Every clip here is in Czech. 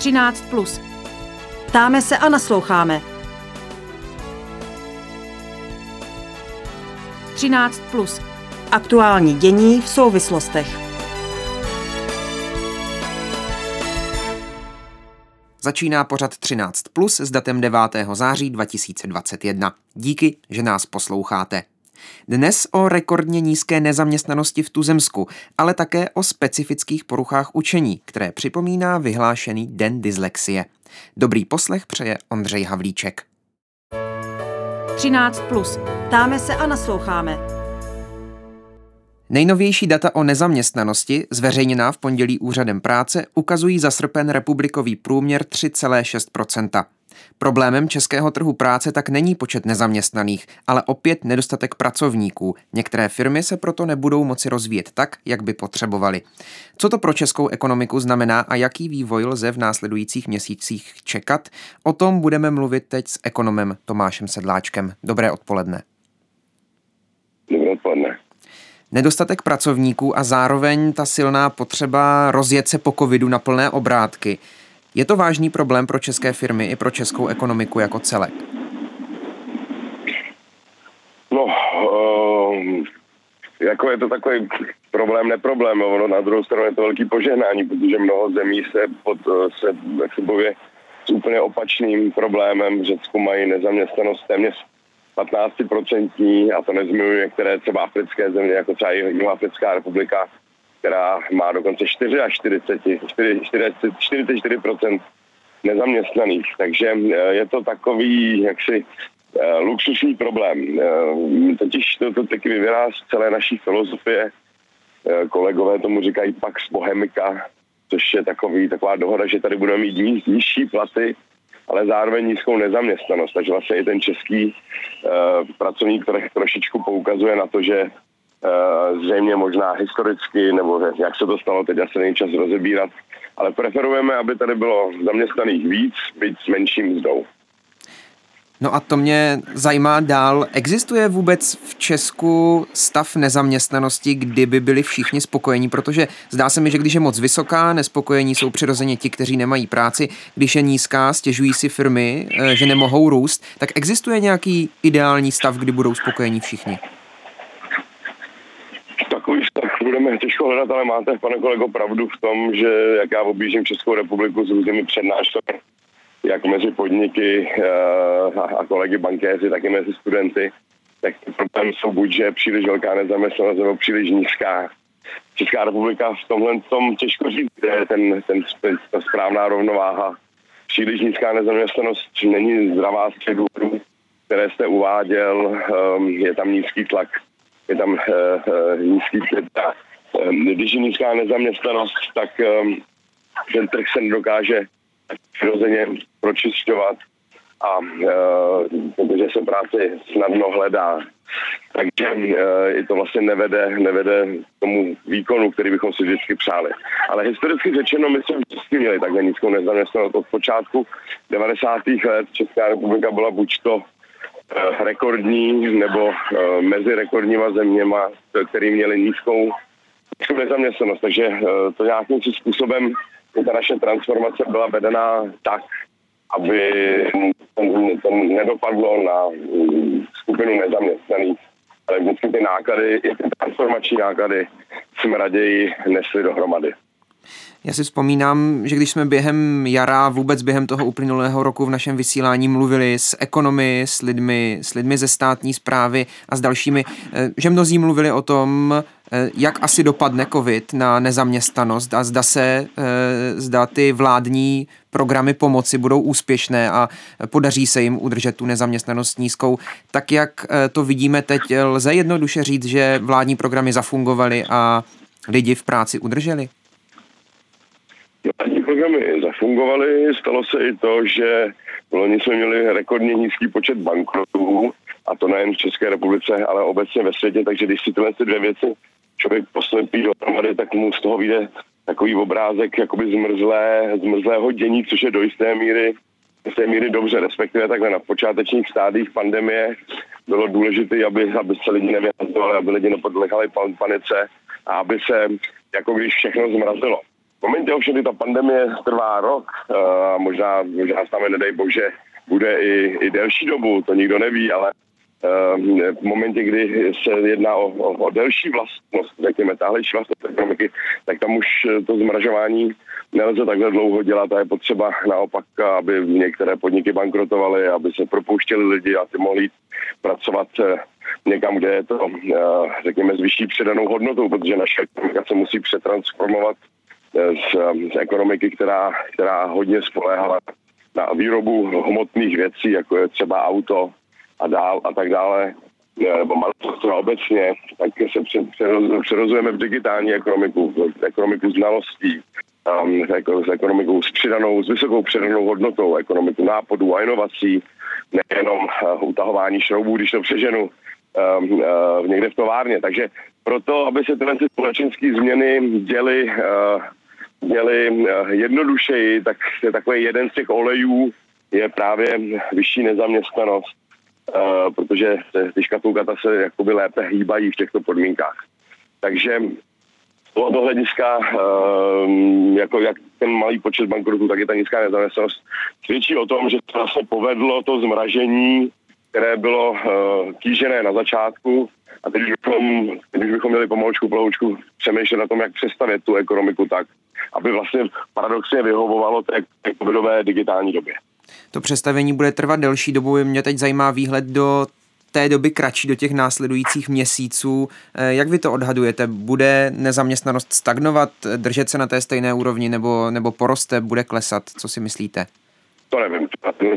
13. Plus. Ptáme se a nasloucháme. 13. Plus. Aktuální dění v souvislostech. Začíná pořad 13 plus s datem 9. září 2021. Díky, že nás posloucháte. Dnes o rekordně nízké nezaměstnanosti v Tuzemsku, ale také o specifických poruchách učení, které připomíná vyhlášený Den dyslexie. Dobrý poslech přeje Ondřej Havlíček. 13. Plus. Ptáme se a nasloucháme. Nejnovější data o nezaměstnanosti, zveřejněná v pondělí úřadem práce, ukazují za srpen republikový průměr 3,6 Problémem českého trhu práce tak není počet nezaměstnaných, ale opět nedostatek pracovníků. Některé firmy se proto nebudou moci rozvíjet tak, jak by potřebovali. Co to pro českou ekonomiku znamená a jaký vývoj lze v následujících měsících čekat, o tom budeme mluvit teď s ekonomem Tomášem Sedláčkem. Dobré odpoledne. Dobré odpoledne. Nedostatek pracovníků a zároveň ta silná potřeba rozjet se po covidu na plné obrátky – je to vážný problém pro české firmy i pro českou ekonomiku jako celek? No, uh, jako je to takový problém, neproblém. Ono na druhou stranu je to velký požehnání, protože mnoho zemí se, pod, eh, se, se boje s úplně opačným problémem. V Řecku mají nezaměstnanost téměř 15% a to nezmiňuji některé třeba africké země, jako třeba Jihoafrická republika, která má dokonce 4 až 40, 4, 44% nezaměstnaných. Takže eh, je to takový jaksi eh, luxusní problém. Eh, totiž to, to taky vyvírá z celé naší filozofie. Kolegové tomu říkají Pax Bohemika, což je takový, taková dohoda, že tady budeme mít níž, nižší platy, ale zároveň nízkou nezaměstnanost. Takže vlastně i ten český uh, pracovník trh trošičku poukazuje na to, že zřejmě možná historicky, nebo jak se to stalo, teď asi není čas rozebírat, ale preferujeme, aby tady bylo zaměstnaných víc, byť s menším mzdou. No a to mě zajímá dál. Existuje vůbec v Česku stav nezaměstnanosti, kdyby byli všichni spokojení? Protože zdá se mi, že když je moc vysoká, nespokojení jsou přirozeně ti, kteří nemají práci. Když je nízká, stěžují si firmy, eh, že nemohou růst. Tak existuje nějaký ideální stav, kdy budou spokojení všichni? Budeme těžko hledat, ale máte, pane kolego, pravdu v tom, že jak já objíždím Českou republiku s různými přednáškami, jak mezi podniky uh, a kolegy bankéři, tak i mezi studenty, tak problém jsou buď, že je příliš velká nezaměstnanost nebo příliš nízká. Česká republika v tomhle tom těžko říct, je ten, ten, ta správná rovnováha. Příliš nízká nezaměstnanost není zdravá z důvodů, které jste uváděl, um, je tam nízký tlak je tam uh, uh, nízký um, když je nízká nezaměstnanost, tak um, ten trh se nedokáže přirozeně pročišťovat a uh, protože se práce snadno hledá. Takže i to vlastně nevede, nevede tomu výkonu, který bychom si vždycky přáli. Ale historicky řečeno, my jsme vždycky měli takhle nízkou nezaměstnanost od počátku 90. let. Česká republika byla buď to rekordní nebo mezi rekordníma zeměma, který měli nízkou, nezaměstnanost. Takže eh, to nějakým způsobem ta naše transformace byla vedená tak, aby to nedopadlo na mm, skupinu nezaměstnaných. Ale vždycky ty náklady, i ty transformační náklady jsme raději nesli dohromady. Já si vzpomínám, že když jsme během jara, vůbec během toho uplynulého roku v našem vysílání mluvili s ekonomy, s lidmi, s lidmi ze státní zprávy a s dalšími, eh, že mnozí mluvili o tom, jak asi dopadne covid na nezaměstnanost a zda se, eh, zda ty vládní programy pomoci budou úspěšné a podaří se jim udržet tu nezaměstnanost nízkou. Tak jak to vidíme teď, lze jednoduše říct, že vládní programy zafungovaly a lidi v práci udrželi? Vládní programy zafungovaly, stalo se i to, že loni jsme měli rekordně nízký počet bankrotů, a to nejen v České republice, ale obecně ve světě, takže když si tyhle dvě věci člověk poslepí dohromady, tak mu z toho vyjde takový obrázek jakoby zmrzlé, zmrzlého dění, což je do jisté míry, jisté míry dobře, respektive takhle na počátečních stádích pandemie bylo důležité, aby, aby se lidi nevyhazovali, aby lidi nepodlehali panice a aby se, jako když všechno zmrazilo. V momentě ovšem, kdy ta pandemie trvá rok, a možná, možná s námi, nedej bože, bude i, i delší dobu, to nikdo neví, ale v momentě, kdy se jedná o, o, o delší vlastnost, řekněme, tahlejší vlastnost ekonomiky, tak tam už to zmražování nelze takhle dlouho dělat a je potřeba naopak, aby některé podniky bankrotovaly, aby se propouštěli lidi a ty mohli pracovat eh, někam, kde je to, eh, řekněme, s vyšší předanou hodnotou, protože naše ekonomika se musí přetransformovat eh, z, z ekonomiky, která, která hodně spoléhala na výrobu hmotných věcí, jako je třeba auto a dál a tak dále, nebo manufaktura obecně, tak se přerozujeme v digitální ekonomiku, v ekonomiku znalostí, um, s ekonomikou s přidanou, s vysokou přidanou hodnotou, ekonomiku nápadů a inovací, nejenom uh, utahování šroubů, když to přeženu um, uh, někde v továrně. Takže proto, aby se tyhle společenské změny děly, děly jednodušeji, tak je takový jeden z těch olejů je právě vyšší nezaměstnanost, protože ty škatulkata se jakoby lépe hýbají v těchto podmínkách. Takže tohoto hlediska, ehm, jako jak ten malý počet bankrotů, tak je ta nízká nezaměstnanost, svědčí o tom, že to vlastně povedlo to zmražení, které bylo uh, kýžené na začátku a teď bychom, teď bychom měli pomalučku, pomalučku přemýšlet na tom, jak přestavět tu ekonomiku tak, aby vlastně paradoxně vyhovovalo té covidové digitální době. To přestavění bude trvat delší dobu. Mě teď zajímá výhled do té doby kratší, do těch následujících měsíců. Eh, jak vy to odhadujete? Bude nezaměstnanost stagnovat, držet se na té stejné úrovni nebo, nebo poroste, bude klesat? Co si myslíte? To nevím.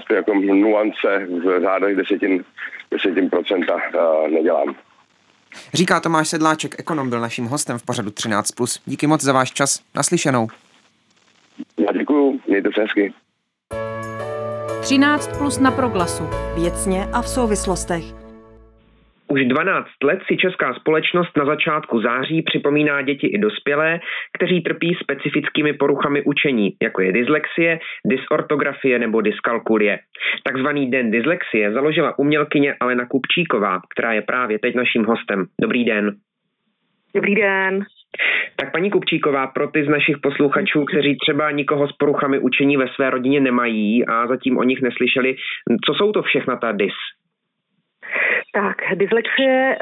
To jako nuance v řádech desetin, desetin procenta uh, nedělám. Říká Tomáš Sedláček, ekonom, byl naším hostem v pořadu 13+. Díky moc za váš čas. Naslyšenou. Já děkuju, mějte se hezky. 13 plus na proglasu. Věcně a v souvislostech. Už 12 let si česká společnost na začátku září připomíná děti i dospělé, kteří trpí specifickými poruchami učení, jako je dyslexie, dysortografie nebo dyskalkulie. Takzvaný Den dyslexie založila umělkyně Alena Kupčíková, která je právě teď naším hostem. Dobrý den. Dobrý den. Tak paní Kupčíková, pro ty z našich posluchačů, kteří třeba nikoho s poruchami učení ve své rodině nemají a zatím o nich neslyšeli, co jsou to všechna ta dys? Tak, dyslexie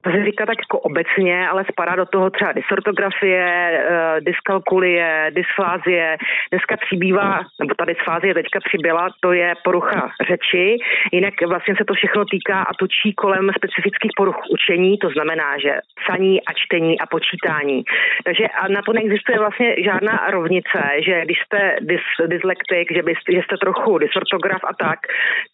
to se říká tak jako obecně, ale spadá do toho třeba dysortografie, eh, dyskalkulie, dysfázie. Dneska přibývá, nebo ta dysfázie teďka přibyla, to je porucha řeči. Jinak vlastně se to všechno týká a točí kolem specifických poruch učení, to znamená, že psaní a čtení a počítání. Takže a na to neexistuje vlastně žádná rovnice, že když jste dys, dyslektik, že, byste, že jste trochu dysortograf a tak,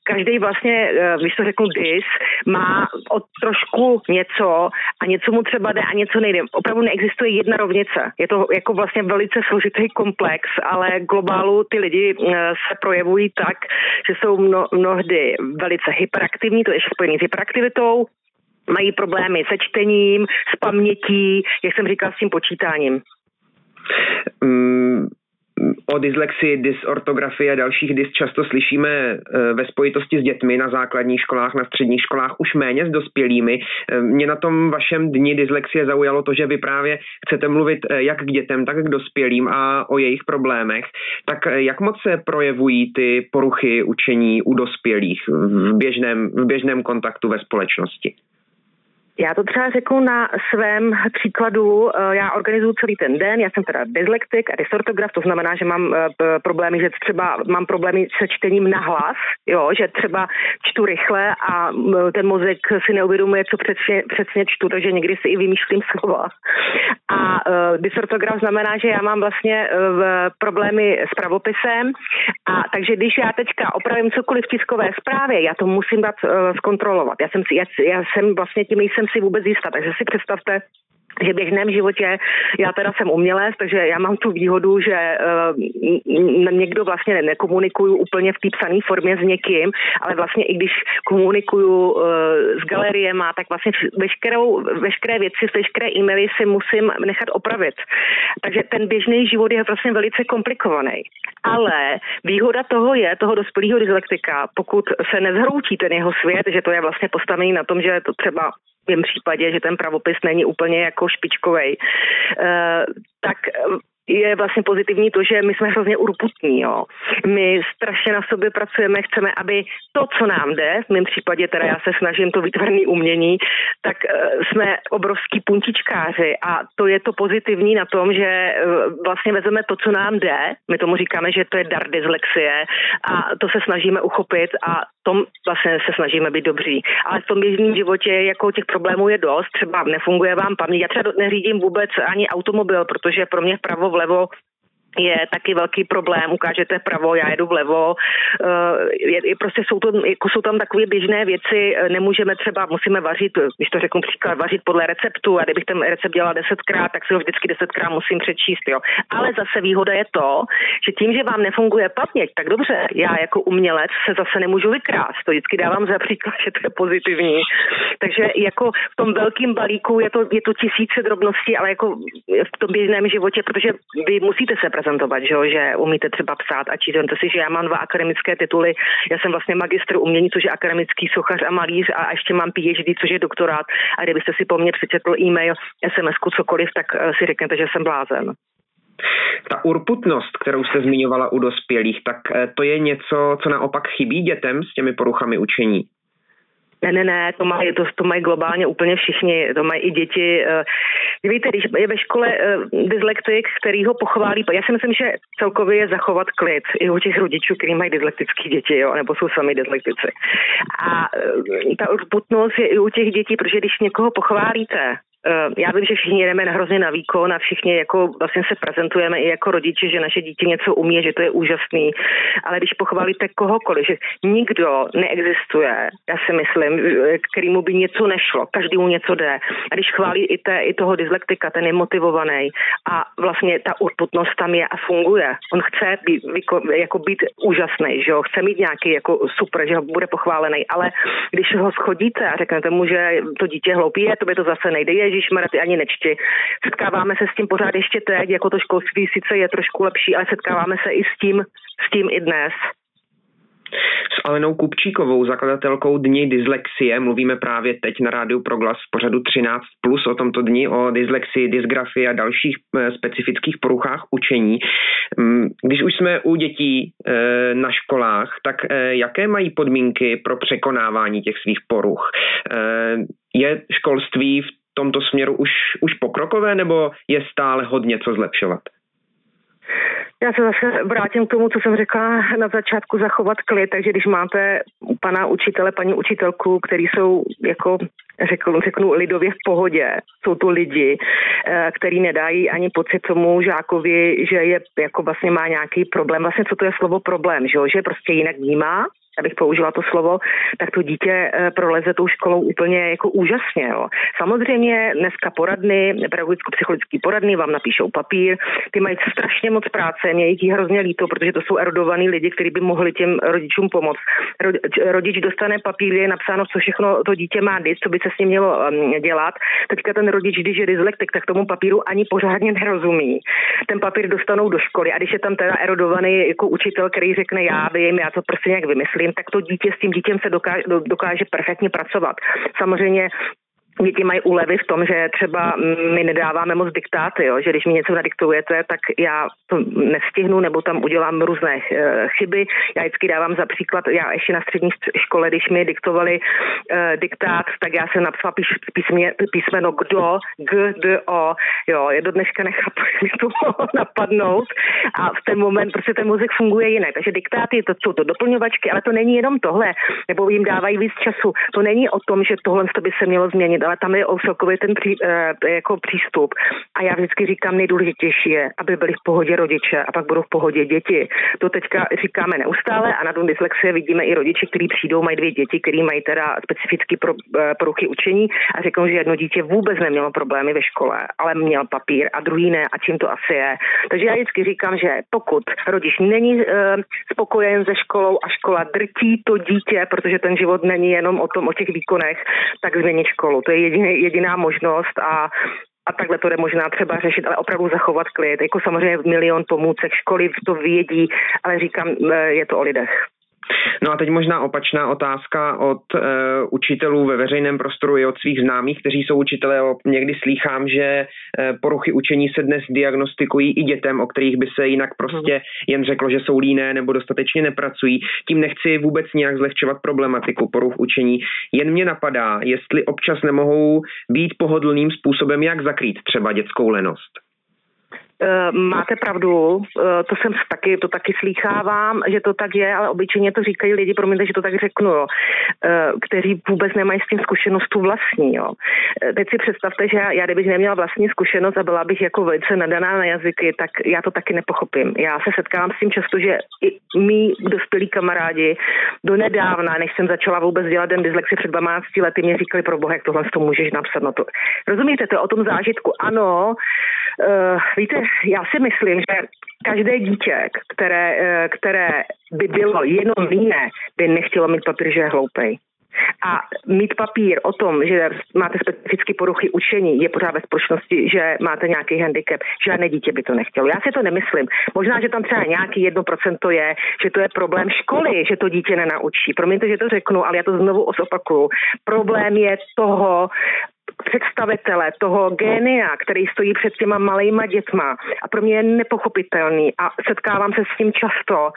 každý vlastně, eh, když to řeknu dys, má od trošku něco a něco mu třeba jde a něco nejde. Opravdu neexistuje jedna rovnice. Je to jako vlastně velice složitý komplex, ale globálu ty lidi eh, se projevují tak, že jsou mno, mnohdy velice hyperaktivní, to je spojený s hyperaktivitou, mají problémy se čtením, s pamětí, jak jsem říkal, s tím počítáním. Mm, o dyslexii, dysortografii a dalších dys často slyšíme e, ve spojitosti s dětmi na základních školách, na středních školách, už méně s dospělými. E, mě na tom vašem dni dyslexie zaujalo to, že vy právě chcete mluvit e, jak k dětem, tak k dospělým a o jejich problémech. Tak jak moc se projevují ty poruchy učení u dospělých v běžném, v běžném kontaktu ve společnosti? Já to třeba řeknu na svém příkladu. Eh, já organizuju celý ten den, já jsem teda dyslektik a dysortograf, to znamená, že mám eh, problémy, že třeba mám problémy se čtením na hlas, jo, že třeba čtu rychle a ten mozek si neuvědomuje, co přesně, přesně čtu, takže někdy si i vymýšlím slova. A uh, dysortograf znamená, že já mám vlastně problémy s pravopisem a takže když já teďka opravím cokoliv v tiskové zprávě, já to musím dát zkontrolovat. Já jsem, já, já jsem vlastně tím nejsem si vůbec jistá. Takže si představte, že v běžném životě, já teda jsem umělec, takže já mám tu výhodu, že uh, někdo vlastně nekomunikuju úplně v té psané formě s někým, ale vlastně i když komunikuju uh, s galeriema, tak vlastně veškerou, veškeré věci, veškeré e-maily si musím nechat opravit. Takže ten běžný život je vlastně velice komplikovaný. Ale výhoda toho je, toho dospělého dyslektika, pokud se nezhroutí ten jeho svět, že to je vlastně postavený na tom, že to třeba v případě, že ten pravopis není úplně jako špičkovej, eh, tak je vlastně pozitivní to, že my jsme hrozně urputní. Jo. My strašně na sobě pracujeme, chceme, aby to, co nám jde, v mém případě teda já se snažím to výtvarné umění, tak uh, jsme obrovský puntičkáři a to je to pozitivní na tom, že vlastně vezeme to, co nám jde, my tomu říkáme, že to je dar dyslexie a to se snažíme uchopit a tom vlastně se snažíme být dobří. Ale v tom běžném životě jako těch problémů je dost, třeba nefunguje vám paměť. Já třeba neřídím vůbec ani automobil, protože pro mě vpravo vlevo je taky velký problém, ukážete pravo, já jedu vlevo, eh, je, je, prostě jsou, to, jako jsou tam takové běžné věci, eh, nemůžeme třeba, musíme vařit, když to řeknu příklad, vařit podle receptu a kdybych ten recept dělala desetkrát, tak si ho vždycky desetkrát musím přečíst, jo. Ale zase výhoda je to, že tím, že vám nefunguje paměť, tak dobře, já jako umělec se zase nemůžu vykrást, to vždycky dávám za příklad, že to je pozitivní. Takže jako v tom velkém balíku je to, je to tisíce drobností, ale jako v tom běžném životě, protože vy musíte se prezentovat, že, jo, že umíte třeba psát a číst. si, že já mám dva akademické tituly. Já jsem vlastně magistr umění, což je akademický sochař a malíř a ještě mám PhD, což je doktorát. A kdybyste si po mně přečetl e-mail, SMS, cokoliv, tak eh, si řeknete, že jsem blázen. Ta urputnost, kterou jste zmiňovala u dospělých, tak eh, to je něco, co naopak chybí dětem s těmi poruchami učení? Ne, ne, ne, to mají, to, to mají globálně úplně všichni, to mají i děti. Eh, víte, když je ve škole eh, dyslektik, který ho pochválí, já si myslím, že celkově je zachovat klid i u těch rodičů, kteří mají dyslektické děti, jo, nebo jsou sami dyslektici. A eh, ta urputnost je i u těch dětí, protože když někoho pochválíte, já vím, že všichni jdeme hrozně na výkon a všichni jako vlastně se prezentujeme i jako rodiče, že naše dítě něco umí, že to je úžasný. Ale když pochválíte kohokoliv, že nikdo neexistuje, já si myslím, kterýmu by něco nešlo, každému něco jde. A když chválí i, té, i toho dyslektika, ten je motivovaný a vlastně ta urputnost tam je a funguje. On chce být, jako být úžasný, že jo? chce mít nějaký jako super, že ho bude pochválený, ale když ho schodíte a řeknete mu, že to dítě hloupý je, to by to zase nejde, je, Ježíš ty ani nečti. Setkáváme se s tím pořád ještě teď, jako to školství sice je trošku lepší, ale setkáváme se i s tím, s tím i dnes. S Alenou Kupčíkovou, zakladatelkou Dní dyslexie, mluvíme právě teď na rádiu Proglas v pořadu 13 plus o tomto dni, o dyslexii, dysgrafii a dalších eh, specifických poruchách učení. Mm, když už jsme u dětí eh, na školách, tak eh, jaké mají podmínky pro překonávání těch svých poruch? Je školství v tomto směru už, už pokrokové, nebo je stále hodně co zlepšovat? Já se zase vrátím k tomu, co jsem řekla na začátku, zachovat klid. Takže když máte pana učitele, paní učitelku, který jsou jako řeknu, řeknu lidově v pohodě. Jsou to lidi, eh, který nedají ani pocit tomu žákovi, že je jako vlastně má nějaký problém. Vlastně co to je slovo problém, že, že prostě jinak vnímá abych použila to slovo, tak to dítě eh, proleze tou školou úplně jako úžasně. Jo. Samozřejmě dneska poradny, pedagogicko-psychologický poradny vám napíšou papír, ty mají strašně moc práce, mě jich hrozně líto, protože to jsou erudovaní lidi, kteří by mohli těm rodičům pomoct. Rodič dostane papír, je napsáno, co všechno to dítě má dít, co by se s ním mělo dělat. Teďka ten rodič, když je dyslektik, tak tomu papíru ani pořádně nerozumí. Ten papír dostanou do školy a když je tam teda erudovaný jako učitel, který řekne, já vím, já to prostě nějak vymyslím, tak to dítě s tím dítěm se dokáže, dokáže perfektně pracovat. Samozřejmě děti mají úlevy v tom, že třeba my nedáváme moc diktáty, jo? že když mi něco nadiktujete, tak já to nestihnu nebo tam udělám různé eh, chyby. Já vždycky dávám za příklad, já ještě na střední škole, když mi diktovali uh, diktát, tak já jsem napsala píš, písmě, písmeno kdo, g, d, o. Jo, je do dneška nechápu, jak to napadnout. A v ten moment prostě ten muzik funguje jinak. Takže diktáty, to jsou to doplňovačky, ale to není jenom tohle, nebo jim dávají víc času. To není o tom, že tohle by se mělo změnit ale tam je celkově ten pří, eh, jako přístup. A já vždycky říkám, nejdůležitější je, aby byli v pohodě rodiče a pak budou v pohodě děti. To teďka říkáme neustále a na tom dyslexie vidíme i rodiče, kteří přijdou, mají dvě děti, které mají teda specifické pro, eh, poruchy učení a řeknou, že jedno dítě vůbec nemělo problémy ve škole, ale měl papír a druhý ne a čím to asi je. Takže já vždycky říkám, že pokud rodič není uh, spokojen se školou a škola drtí to dítě, protože ten život není jenom o tom, o těch výkonech, tak změnit školu. To je jediný, jediná možnost a a takhle to jde možná třeba řešit, ale opravdu zachovat klid. Jako samozřejmě milion pomůcek, školy to vědí, ale říkám, e, je to o lidech. No a teď možná opačná otázka od uh, učitelů ve veřejném prostoru i od svých známých, kteří jsou učitelé. Někdy slýchám, že uh, poruchy učení se dnes diagnostikují i dětem, o kterých by se jinak prostě jen řeklo, že jsou líné nebo dostatečně nepracují. Tím nechci vůbec nějak zlehčovat problematiku poruch učení. Jen mě napadá, jestli občas nemohou být pohodlným způsobem, jak zakrýt třeba dětskou lenost. Eh, máte pravdu, eh, to jsem taky, to taky slýchávám, že to tak je, ale obyčejně to říkají lidi, promiňte, že to tak řeknu, jo, eh, kteří vůbec nemají s tím zkušenost tu vlastní. Jo. Teď si představte, že já, já kdybych neměla vlastní zkušenost a byla bych jako velice nadaná na jazyky, tak já to taky nepochopím. Já se setkávám s tím často, že i mý dospělí kamarádi do nedávna, než jsem začala vůbec dělat den dyslexie před 12 lety, mě říkali, pro boha, jak tohle to můžeš napsat. No to, rozumíte, to je o tom zážitku. Ano, uh, víte, já si myslím, že každé dítě, které, eh, které by bylo jenom jiné, by nechtělo mít papír, že je hloupej. A mít papír o tom, že máte specifické poruchy učení, je pořád ve společnosti, že máte nějaký handicap. Žádné dítě by to nechtělo. Já si to nemyslím. Možná, že tam třeba nějaký jedno procento je, že to je problém školy, že to dítě nenaučí. Promiňte, že to řeknu, ale já to znovu osopakuju. Problém je toho představitele, toho génia, který stojí před těma malejma dětma a pro mě je nepochopitelný a setkávám se s tím často,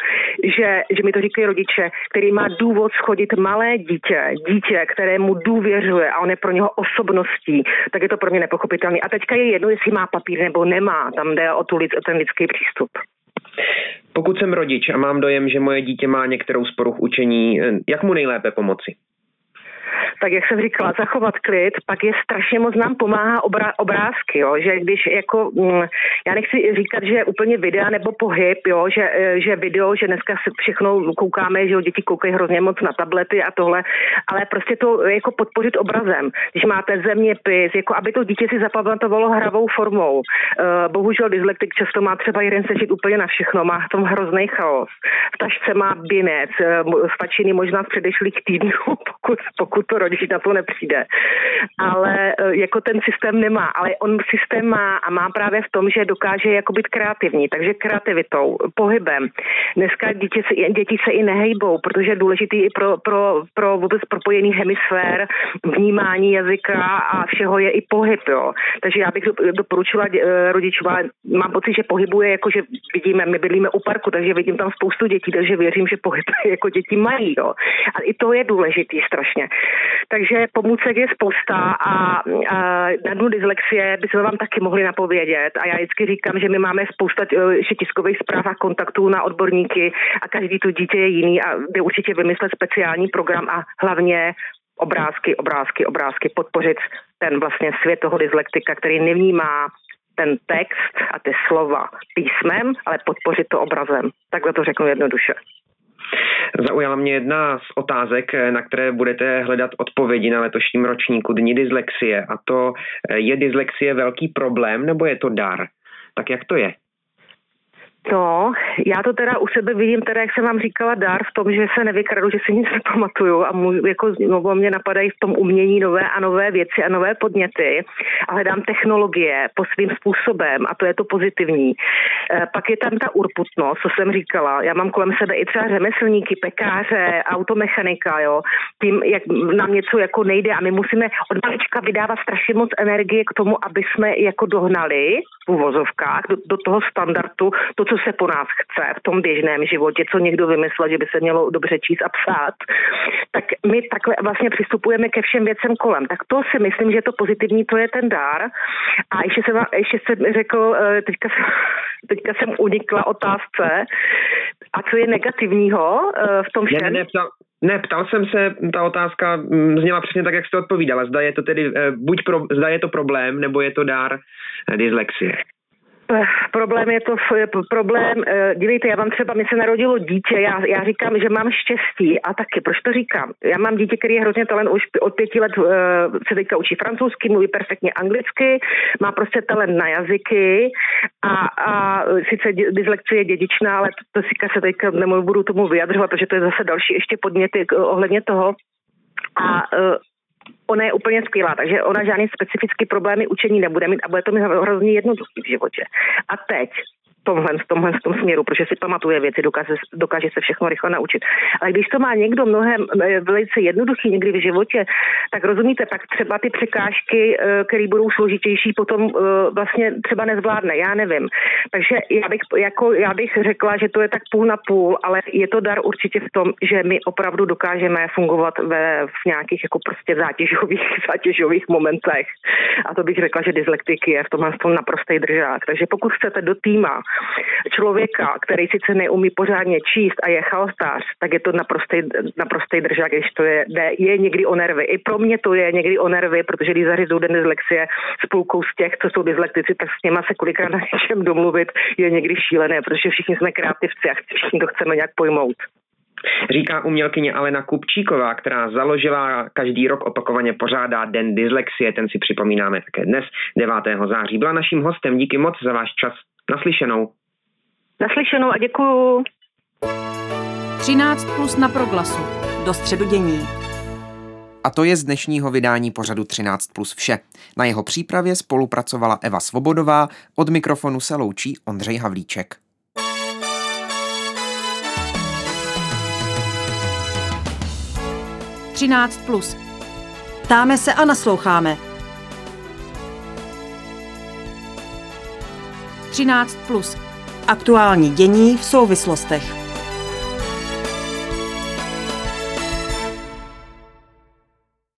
že, že mi to říkají rodiče, který má důvod schodit malé dítě, dítě, kterému důvěřuje a on je pro něho osobností, tak je to pro mě nepochopitelný. A teďka je jedno, jestli má papír nebo nemá, tam jde o, tu, o ten lidský přístup. Pokud jsem rodič a mám dojem, že moje dítě má některou z poruch učení, jak mu nejlépe pomoci? Tak jak jsem říkala, zachovat klid, pak je strašně moc nám pomáhá obra, obrázky, jo, že když jako, mm, já nechci říkat, že úplně videa nebo pohyb, jo, že, e, že video, že dneska se všechno koukáme, že jo, děti koukají hrozně moc na tablety a tohle, ale prostě to jako podpořit obrazem. Když máte zeměpis, jako aby to dítě si zapamatovalo hravou formou. E, bohužel dyslektik často má třeba jeden sešit úplně na všechno, má v tom hrozný chaos. V tašce má binec, stačiny možná z předešlých týdnů, pokud, pokud to rodič na to nepřijde. Ale e, jako ten systém nemá, ale on systém má a má právě v tom, že dokáže jako být kreativní, takže kreativitou, pohybem. Dneska děti se, děti se i nehejbou, protože je důležitý i pro, pro, pro vůbec propojený hemisfér, vnímání jazyka a všeho je i pohyb. Jo. Takže já bych doporučila e, rodičům, mám pocit, že pohybuje, jako že vidíme, my bydlíme u parku, takže vidím tam spoustu dětí, takže věřím, že pohyb jako děti mají. Jo. A i to je důležitý strašně. Takže pomůcek je spousta a, a na dnu dyslexie by jsme vám taky mohli napovědět. A já vždycky říkám, že my máme spousta ještě tiskových zpráv a kontaktů na odborníky a každý to dítě je jiný a jde určitě vymyslet speciální program a hlavně obrázky, obrázky, obrázky, podpořit ten vlastně svět toho dyslektika, který nevnímá ten text a ty slova písmem, ale podpořit to obrazem. Takhle to řeknu jednoduše. Zaujala mě jedna z otázek, na které budete hledat odpovědi na letošním ročníku Dní dyslexie a to je dyslexie velký problém nebo je to dar? Tak jak to je? No, já to teda u sebe vidím, teda, jak jsem vám říkala, dar v tom, že se nevykradu, že si nic nepamatuju a můj, jako no, mě napadají v tom umění nové a nové věci a nové podněty a hledám technologie po svým způsobem a to je to pozitivní. E, pak je tam ta urputnost, co jsem říkala. Já mám kolem sebe i třeba řemeslníky, pekáře, automechanika, jo. Tím, jak nám něco jako nejde a my musíme od malička vydávat strašně moc energie k tomu, aby jsme jako dohnali v uvozovkách do, do toho standardu to, co se po nás chce v tom běžném životě, co někdo vymyslel, že by se mělo dobře číst a psát, tak my takhle vlastně přistupujeme ke všem věcem kolem. Tak to si myslím, že to pozitivní, to je ten dár. A ještě jsem, ještě jsem řekl, eh, teďka, teďka jsem unikla otázce, a co je negativního eh, v tom všem? Ne, ne, ptal, ne, ptal jsem se, ta otázka mm, zněla přesně tak, jak jste odpovídala. Zda je to tedy, eh, buď pro, zda je to problém, nebo je to dár dyslexie. Eh, problém je to problém, eh, dívejte, já vám třeba, mi se narodilo dítě, já, já říkám, že mám štěstí a taky, proč to říkám? Já mám dítě, který je hrozně talent, už od pěti let uh, se teďka učí francouzsky, mluví perfektně anglicky, má prostě talent na jazyky a, a sice dyslekcie je dědičná, ale to, to si se teďka nebudu tomu vyjadřovat, protože to je zase další ještě podněty ohledně toho. A ona je úplně skvělá, takže ona žádný specifický problémy učení nebude mít a bude to mi hrozně jednoduchý v životě. A teď tomhle, v tomhle v tom směru, protože si pamatuje věci, dokáže, dokáže se všechno rychle naučit. Ale když to má někdo mnohem eh, velice jednoduchý někdy v životě, tak rozumíte, tak třeba ty překážky, eh, které budou složitější, potom eh, vlastně třeba nezvládne, já nevím. Takže já bych, jako, já bych řekla, že to je tak půl na půl, ale je to dar určitě v tom, že my opravdu dokážeme fungovat ve, v nějakých jako prostě zátěžových, zátěžových momentech. A to bych řekla, že dyslektik je v tomhle tom naprostý držák. Takže pokud chcete do týma člověka, který sice neumí pořádně číst a je chalstář, tak je to naprostý, naprostý držák, když to je, je někdy o nervy. I pro mě to je někdy o nervy, protože když zařizují den dyslexie spolkou z těch, co jsou dyslektici, tak s něma se kolikrát na něčem domluvit je někdy šílené, protože všichni jsme kreativci a všichni to chceme nějak pojmout. Říká umělkyně Alena Kupčíková, která založila každý rok opakovaně pořádá Den dyslexie, ten si připomínáme také dnes, 9. září. Byla naším hostem, díky moc za váš čas. Naslyšenou. Naslyšenou a děkuju. 13 plus na proglasu. Do středu dění. A to je z dnešního vydání pořadu 13 plus vše. Na jeho přípravě spolupracovala Eva Svobodová, od mikrofonu se loučí Ondřej Havlíček. Třináct plus. Ptáme se a nasloucháme. 13 plus. Aktuální dění v souvislostech.